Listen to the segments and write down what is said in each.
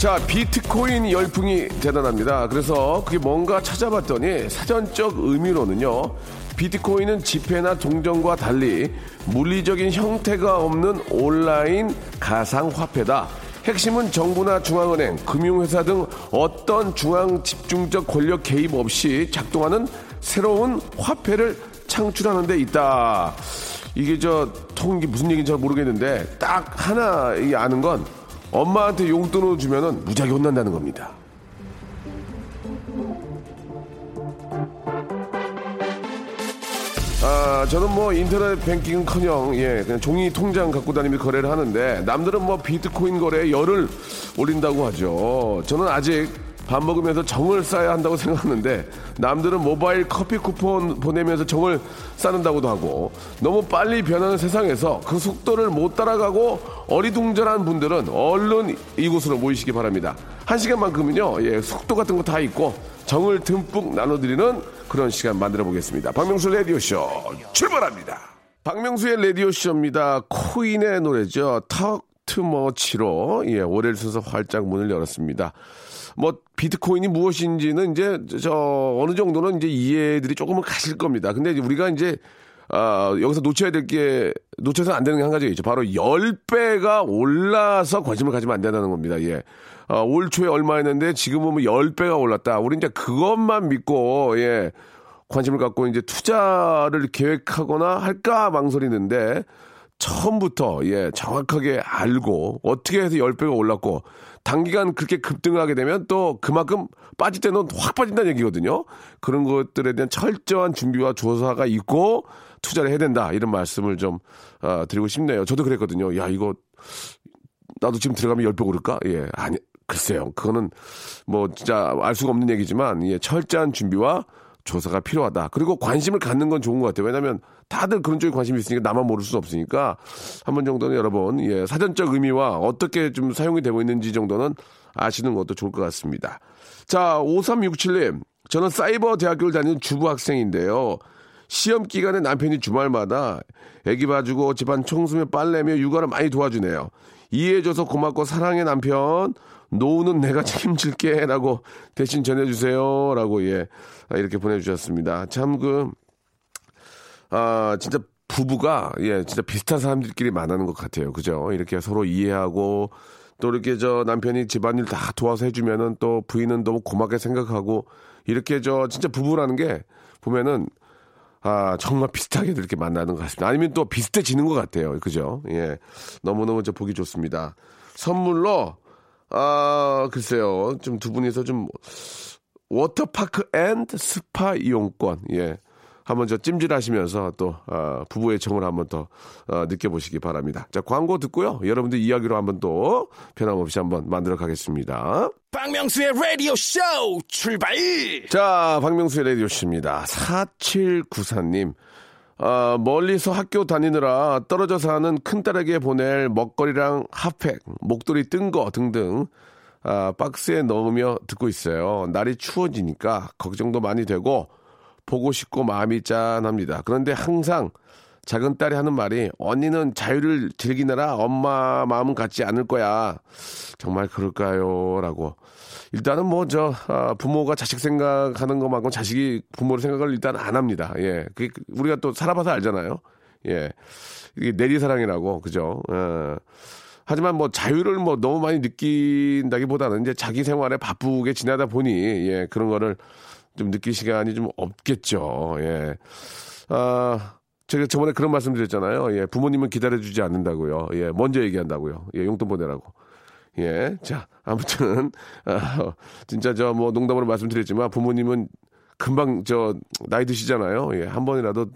자, 비트코인 열풍이 대단합니다. 그래서 그게 뭔가 찾아봤더니 사전적 의미로는요. 비트코인은 지폐나 동전과 달리 물리적인 형태가 없는 온라인 가상화폐다. 핵심은 정부나 중앙은행, 금융회사 등 어떤 중앙 집중적 권력 개입 없이 작동하는 새로운 화폐를 창출하는 데 있다. 이게 저 통이 무슨 얘기인지 잘 모르겠는데 딱 하나 아는 건 엄마한테 용돈을 주면은 무지하게 혼난다는 겁니다. 아, 저는 뭐 인터넷 뱅킹은 커녕 예, 그냥 종이 통장 갖고 다니면서 거래를 하는데 남들은 뭐 비트코인 거래에 열을 올린다고 하죠. 저는 아직 밥 먹으면서 정을 쌓아야 한다고 생각하는데 남들은 모바일 커피 쿠폰 보내면서 정을 쌓는다고도 하고 너무 빨리 변하는 세상에서 그 속도를 못 따라가고 어리둥절한 분들은 얼른 이곳으로 모이시기 바랍니다. 한 시간만큼은요, 예, 속도 같은 거 다 있고 정을 듬뿍 나눠드리는 그런 시간 만들어 보겠습니다. 박명수 라디오쇼 출발합니다. 박명수의 라디오쇼입니다. 코인의 노래죠. 턱 투머치로 예, 월요일 순서 활짝 문을 열었습니다. 뭐 비트코인이 무엇인지는 이제 저 어느 정도는 이제 이해들이 조금은 가실 겁니다. 근데 우리가 이제 아, 여기서 놓쳐야 될 게, 놓쳐서는 안 되는 게 한 가지가 있죠. 바로 10배가 올라서 관심을 가지면 안 된다는 겁니다. 예. 아, 올 초에 얼마였는데 지금은 뭐 10배가 올랐다. 우리 이제 그것만 믿고, 예. 관심을 갖고 이제 투자를 계획하거나 할까 망설이는데 처음부터, 예, 정확하게 알고 어떻게 해서 10배가 올랐고 단기간 그렇게 급등을 하게 되면 또 그만큼 빠질 때는 확 빠진다는 얘기거든요. 그런 것들에 대한 철저한 준비와 조사가 있고 투자를 해야 된다. 이런 말씀을 좀 어, 드리고 싶네요. 저도 그랬거든요. 야, 이거 나도 지금 들어가면 10배 오를까? 예. 아니, 글쎄요. 그거는 뭐 진짜 알 수가 없는 얘기지만 예, 철저한 준비와 조사가 필요하다. 그리고 관심을 갖는 건 좋은 것 같아요. 왜냐하면 다들 그런 쪽에 관심이 있으니까 나만 모를 수 없으니까 한 번 정도는 여러분 예, 사전적 의미와 어떻게 좀 사용이 되고 있는지 정도는 아시는 것도 좋을 것 같습니다. 자, 5367님. 저는 사이버 대학교를 다니는 주부 학생인데요. 시험 기간에 남편이 주말마다 애기 봐주고 집안 청소며 빨래며 육아를 많이 도와주네요. 이해해줘서 고맙고 사랑해 남편. 노후는 내가 책임질게. 라고 대신 전해주세요. 라고, 예, 이렇게 보내주셨습니다. 참, 그, 아, 진짜 부부가, 예, 진짜 비슷한 사람들끼리 만나는 것 같아요. 그죠? 이렇게 서로 이해하고, 또 이렇게 저 남편이 집안일 다 도와서 해주면은 또 부인은 너무 고맙게 생각하고, 이렇게 저 진짜 부부라는 게 보면은, 아, 정말 비슷하게 이렇게 만나는 것 같습니다. 아니면 또 비슷해지는 것 같아요. 그죠? 예. 너무너무 저 보기 좋습니다. 선물로, 아, 글쎄요. 좀 두 분이서 좀 워터파크 and 스파 이용권. 예. 한번 저 찜질하시면서 또 어, 부부의 정을 한번 더 어, 느껴보시기 바랍니다. 자 광고 듣고요. 여러분들 이야기로 한번 또 변함없이 한번 만들어 가겠습니다. 박명수의 라디오 쇼 출발! 자 박명수의 라디오 쇼입니다. 4794님. 어, 멀리서 학교 다니느라 떨어져 사는 큰딸에게 보낼 먹거리랑 핫팩, 목도리 뜬 거 등등 아, 박스에 넣으며 듣고 있어요. 날이 추워지니까 걱정도 많이 되고 보고 싶고 마음이 짠합니다. 그런데 항상 작은 딸이 하는 말이 언니는 자유를 즐기느라 엄마 마음은 같지 않을 거야. 정말 그럴까요? 라고. 일단은 뭐, 저, 아, 부모가 자식 생각하는 것만큼 자식이 부모를 생각을 일단 안 합니다. 예. 그게 우리가 또 살아봐서 알잖아요. 예. 이게 내리사랑이라고, 그죠? 예. 하지만 뭐 자유를 뭐 너무 많이 느낀다기보다는 이제 자기 생활에 바쁘게 지나다 보니, 예, 그런 거를 좀 느낄 시간이 좀 없겠죠. 예. 아, 제가 저번에 그런 말씀 드렸잖아요. 예, 부모님은 기다려주지 않는다고요. 예, 먼저 얘기한다고요. 예, 용돈 보내라고. 예, 자, 아무튼, 아, 진짜 저 뭐 농담으로 말씀드렸지만 부모님은 금방 저 나이 드시잖아요. 예, 한 번이라도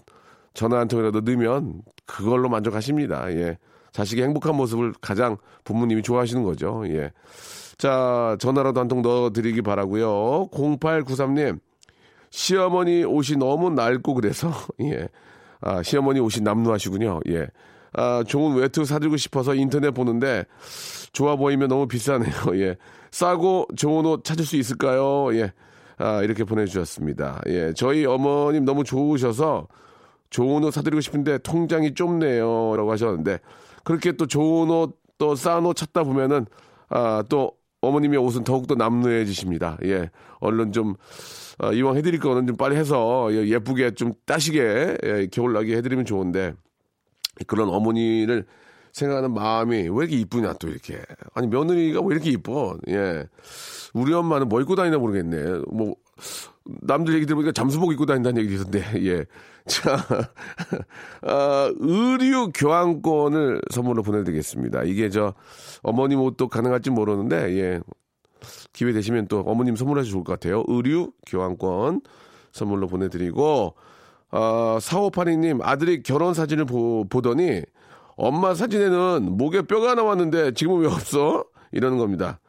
전화 한 통이라도 넣으면 그걸로 만족하십니다. 예. 자식의 행복한 모습을 가장 부모님이 좋아하시는 거죠. 예. 자, 전화라도 한 통 넣어드리기 바라고요 0893님, 시어머니 옷이 너무 낡고 그래서, 예. 아, 시어머니 옷이 남루하시군요. 예. 아, 좋은 외투 사들고 싶어서 인터넷 보는데 좋아 보이면 너무 비싸네요. 예. 싸고 좋은 옷 찾을 수 있을까요? 예. 아, 이렇게 보내주셨습니다. 예. 저희 어머님 너무 좋으셔서 좋은 옷 사드리고 싶은데 통장이 좁네요. 라고 하셨는데 그렇게 또 좋은 옷, 또 싼 옷 찾다 보면은 아, 또 어머님의 옷은 더욱더 남루해지십니다. 예. 얼른 좀, 어, 이왕 해드릴 거는 좀 빨리 해서 예, 예쁘게 좀 따시게 예, 겨울나게 해드리면 좋은데 그런 어머니를 생각하는 마음이 왜 이렇게 이쁘냐 또 이렇게 아니 며느리가 왜 이렇게 이뻐 예 우리 엄마는 뭐 입고 다니나 모르겠네 뭐 남들 얘기 들으니까 잠수복 입고 다닌다는 얘기 있었는데 예 자 아, 의류 교환권을 선물로 보내드리겠습니다. 이게 저 어머님 옷도 가능할지 모르는데 예. 기회 되시면 또 어머님 선물하셔도 좋을 것 같아요. 의류 교환권 선물로 보내드리고 어, 4582님, 아들이 결혼 사진을 보, 보더니 엄마 사진에는 목에 뼈가 나왔는데 지금은 왜 없어? 이러는 겁니다.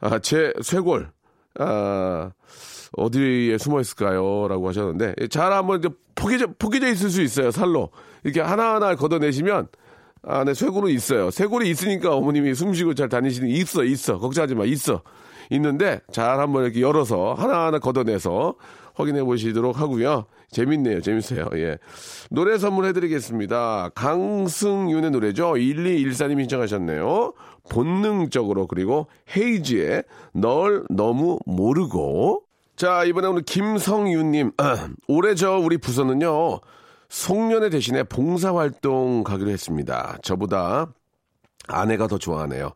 아, 제 쇄골, 아, 어디에 숨어 있을까요? 라고 하셨는데, 잘 한번 이제 포개져, 포개져 있을 수 있어요, 살로. 이렇게 하나하나 걷어내시면, 아, 네, 쇄골은 있어요. 쇄골이 있으니까 어머님이 숨 쉬고 잘 다니시는, 있어, 있어. 걱정하지 마, 있어. 있는데, 잘 한번 이렇게 열어서, 하나하나 걷어내서 확인해 보시도록 하고요. 재밌네요. 재밌어요. 예. 노래 선물해 드리겠습니다. 강승윤의 노래죠. 1214님 신청하셨네요. 본능적으로 그리고 헤이지의 널 너무 모르고 자 이번에 오늘 김성윤님 올해 저 우리 부서는요 송년회 대신에 봉사활동 가기로 했습니다. 저보다 아내가 더 좋아하네요.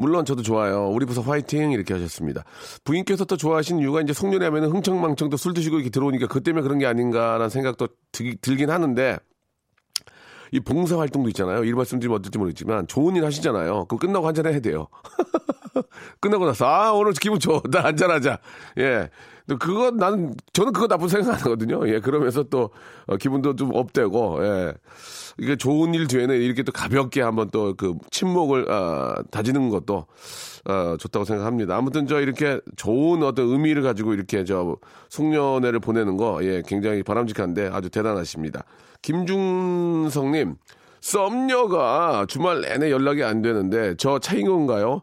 물론 저도 좋아요. 우리 부서 화이팅 이렇게 하셨습니다. 부인께서 또 좋아하시는 이유가 이제 송년회 하면 흥청망청도 술 드시고 이렇게 들어오니까 그 때문에 그런 게 아닌가라는 생각도 들, 들긴 하는데 이 봉사 활동도 있잖아요. 일 말씀드리면 어떨지 모르겠지만 좋은 일 하시잖아요. 그럼 끝나고 한잔 해야 돼요. 끝나고 나서 아 오늘 기분 좋다 한잔하자. 예. 그거 나는 저는 그거 나쁜 생각 안 하거든요. 예. 그러면서 또 어, 기분도 좀 업되고 예. 이게 좋은 일 뒤에는 이렇게 또 가볍게 한번 또 그 침묵을 어, 다지는 것도 어, 좋다고 생각합니다. 아무튼 저 이렇게 좋은 어떤 의미를 가지고 이렇게 저 송년회를 보내는 거 예, 굉장히 바람직한데 아주 대단하십니다. 김중성 님, 썸녀가 주말 내내 연락이 안 되는데 저 차인 건가요?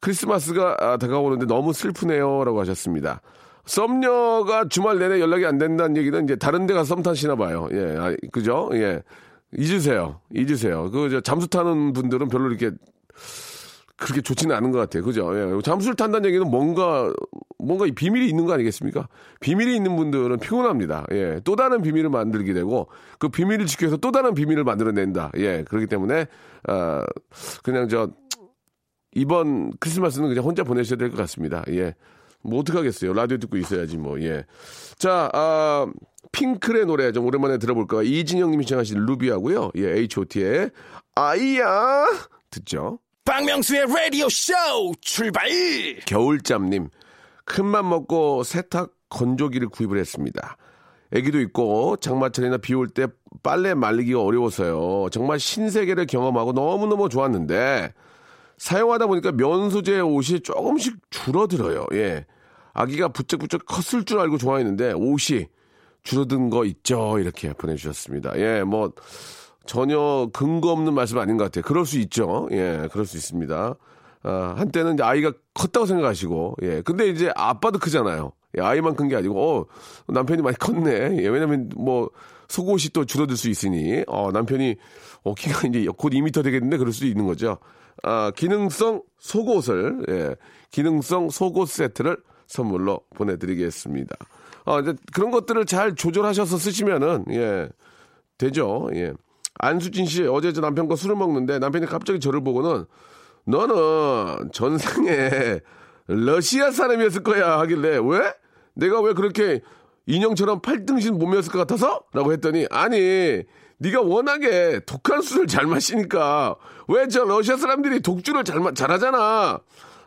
크리스마스가 아, 다가오는데 너무 슬프네요. 라고 하셨습니다. 썸녀가 주말 내내 연락이 안 된다는 얘기는 이제 다른 데 가서 썸 타시나 봐요. 예, 아, 그죠? 예. 잊으세요. 잊으세요. 그, 저, 잠수 타는 분들은 별로 이렇게, 그렇게 좋지는 않은 것 같아요. 그죠? 예. 잠수를 탄다는 얘기는 뭔가, 뭔가 비밀이 있는 거 아니겠습니까? 비밀이 있는 분들은 피곤합니다. 예. 또 다른 비밀을 만들게 되고, 그 비밀을 지켜서 또 다른 비밀을 만들어낸다. 예. 그렇기 때문에, 아, 그냥 저, 이번 크리스마스는 그냥 혼자 보내셔야 될 것 같습니다. 예. 뭐 어떡하겠어요. 라디오 듣고 있어야지 뭐. 예. 자, 아, 핑클의 노래 좀 오랜만에 들어볼까. 이진영 님이 시청하신 루비하고요. 예, H.O.T의 아이야 듣죠. 박명수의 라디오 쇼 출발! 겨울잠 님 큰맘 먹고 세탁 건조기를 구입을 했습니다. 애기도 있고 장마철이나 비 올 때 빨래 말리기가 어려워서요. 정말 신세계를 경험하고 너무너무 좋았는데 사용하다 보니까 면소재 옷이 조금씩 줄어들어요. 예. 아기가 부쩍부쩍 컸을 줄 알고 좋아했는데 옷이 줄어든 거 있죠. 이렇게 보내주셨습니다. 예, 뭐, 전혀 근거 없는 말씀 아닌 것 같아요. 그럴 수 있죠. 예, 그럴 수 있습니다. 아, 한때는 이제 아이가 컸다고 생각하시고, 예. 근데 이제 아빠도 크잖아요. 예, 아이만 큰 게 아니고, 어, 남편이 많이 컸네. 예, 왜냐면 뭐, 속옷이 또 줄어들 수 있으니, 어, 남편이, 어, 키가 이제 곧 2미터 되겠는데 그럴 수도 있는 거죠. 아, 기능성 속옷을, 예, 기능성 속옷 세트를 선물로 보내드리겠습니다. 어, 이제 그런 것들을 잘 조절하셔서 쓰시면은, 예, 되죠. 예. 안수진 씨, 어제 저 남편과 술을 먹는데 남편이 갑자기 저를 보고는 너는 전생에 러시아 사람이었을 거야 하길래 왜? 내가 왜 그렇게 인형처럼 팔등신 몸이었을 것 같아서? 라고 했더니 아니 네가 워낙에 독한 술을 잘 마시니까 왜 저 러시아 사람들이 독주를 잘 잘하잖아.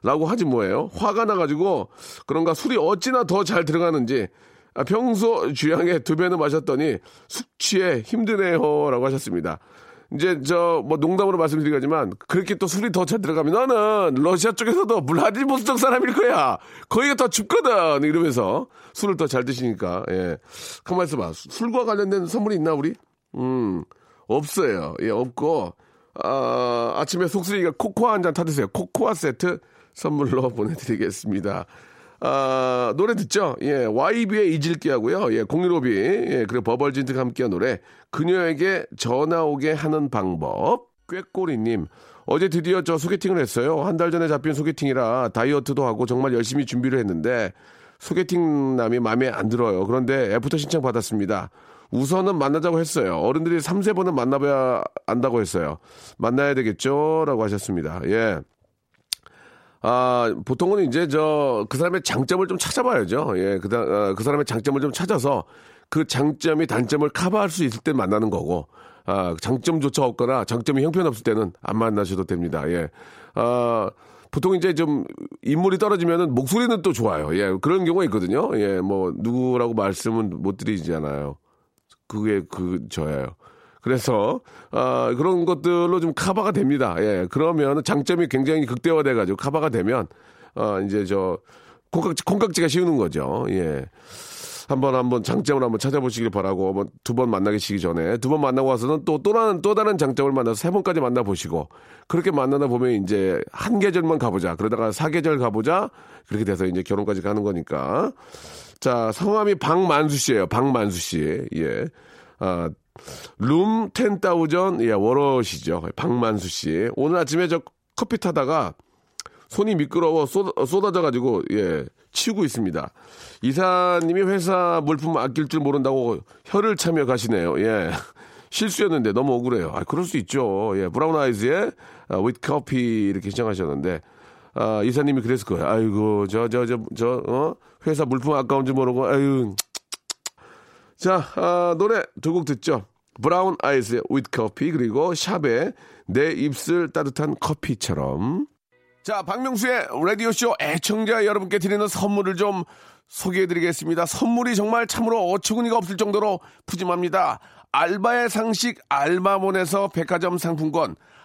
라고 하지 뭐예요. 화가 나가지고 그런가 술이 어찌나 더 잘 들어가는지 아, 평소 주량의 두 배는 마셨더니 숙취에 힘드네요. 라고 하셨습니다. 이제 저 뭐 농담으로 말씀드리겠지만 그렇게 또 술이 더 잘 들어가면 너는 러시아 쪽에서도 블라디보스tok 사람일 거야. 거기가 더 춥거든. 이러면서 술을 더 잘 드시니까 예. 가만 있어봐. 술과 관련된 선물이 있나 우리? 음 없어요. 예 없고 아, 아침에 속쓰리가 코코아 한 잔 타드세요. 코코아 세트 선물로 보내드리겠습니다. 아, 노래 듣죠? 예, YB의 잊을게 하고요. 예, 공유로비, 예, 그리고 버벌진트가 함께한 노래. 그녀에게 전화 오게 하는 방법. 꾀꼬리님, 어제 드디어 저 소개팅을 했어요. 한 달 전에 잡힌 소개팅이라 다이어트도 하고 정말 열심히 준비를 했는데 소개팅 남이 마음에 안 들어요. 그런데 애프터 신청 받았습니다. 우선은 만나자고 했어요. 어른들이 3, 4번은 만나봐야 안다고 했어요. 만나야 되겠죠? 라고 하셨습니다. 예. 아, 보통은 이제 저, 그 사람의 장점을 좀 찾아봐야죠. 예, 그, 어, 그 사람의 장점을 좀 찾아서 그 장점이 단점을 커버할 수 있을 때 만나는 거고, 아, 장점조차 없거나 장점이 형편없을 때는 안 만나셔도 됩니다. 예. 아, 보통 이제 좀 인물이 떨어지면은 목소리는 또 좋아요. 예, 그런 경우가 있거든요. 예, 뭐, 누구라고 말씀은 못 드리잖아요. 그게 그, 저예요. 그래서 어, 그런 것들로 좀 커버가 됩니다. 예, 그러면 장점이 굉장히 극대화돼가지고 커버가 되면 어, 이제 저 콩깍지 콩깍지가 씌우는 거죠. 예. 한번 한번 장점을 한번 찾아보시길 바라고 뭐두번 만나시기 전에 두 번 만나고 와서는 또 또 다른 또 다른 장점을 만나서 세 번까지 만나 보시고 그렇게 만나다 보면 이제 한 계절만 가보자 그러다가 사 계절 가보자 그렇게 돼서 이제 결혼까지 가는 거니까 자 성함이 박만수 씨예요 박만수 씨 예. 아, 룸 텐다우전 예, 워러시죠. 박만수 씨. 오늘 아침에 저 커피 타다가 손이 미끄러워 쏟아, 져가지고 예, 치우고 있습니다. 이사님이 회사 물품 아낄 줄 모른다고 혀를 차며 가시네요. 예. 실수였는데 너무 억울해요. 아, 그럴 수 있죠. 예, 브라운 아이즈의 아, with 커피 이렇게 시청하셨는데 아, 이사님이 그랬을 거예요. 아이고, 저, 저, 저, 저, 어? 회사 물품 아까운 줄 모르고, 아유, 자, 아, 노래 두 곡 듣죠. 브라운 아이즈의 with 커피 그리고 샵의 내 입술 따뜻한 커피처럼. 자, 박명수의 라디오쇼 애청자 여러분께 드리는 선물을 좀 소개해드리겠습니다. 선물이 정말 참으로 어처구니가 없을 정도로 푸짐합니다. 알바의 상식 알바몬에서 백화점 상품권,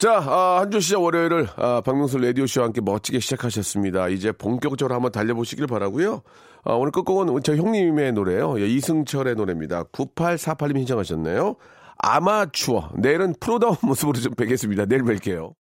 자, 아, 한주 시작 월요일을 아, 박명수 라디오쇼와 함께 멋지게 시작하셨습니다. 이제 본격적으로 한번 달려보시길 바라고요 아, 오늘 끝곡은 저 형님의 노래예요. 예, 이승철의 노래입니다. 9848님 신청하셨네요. 아마추어. 내일은 프로다운 모습으로 좀 뵙겠습니다. 내일 뵐게요.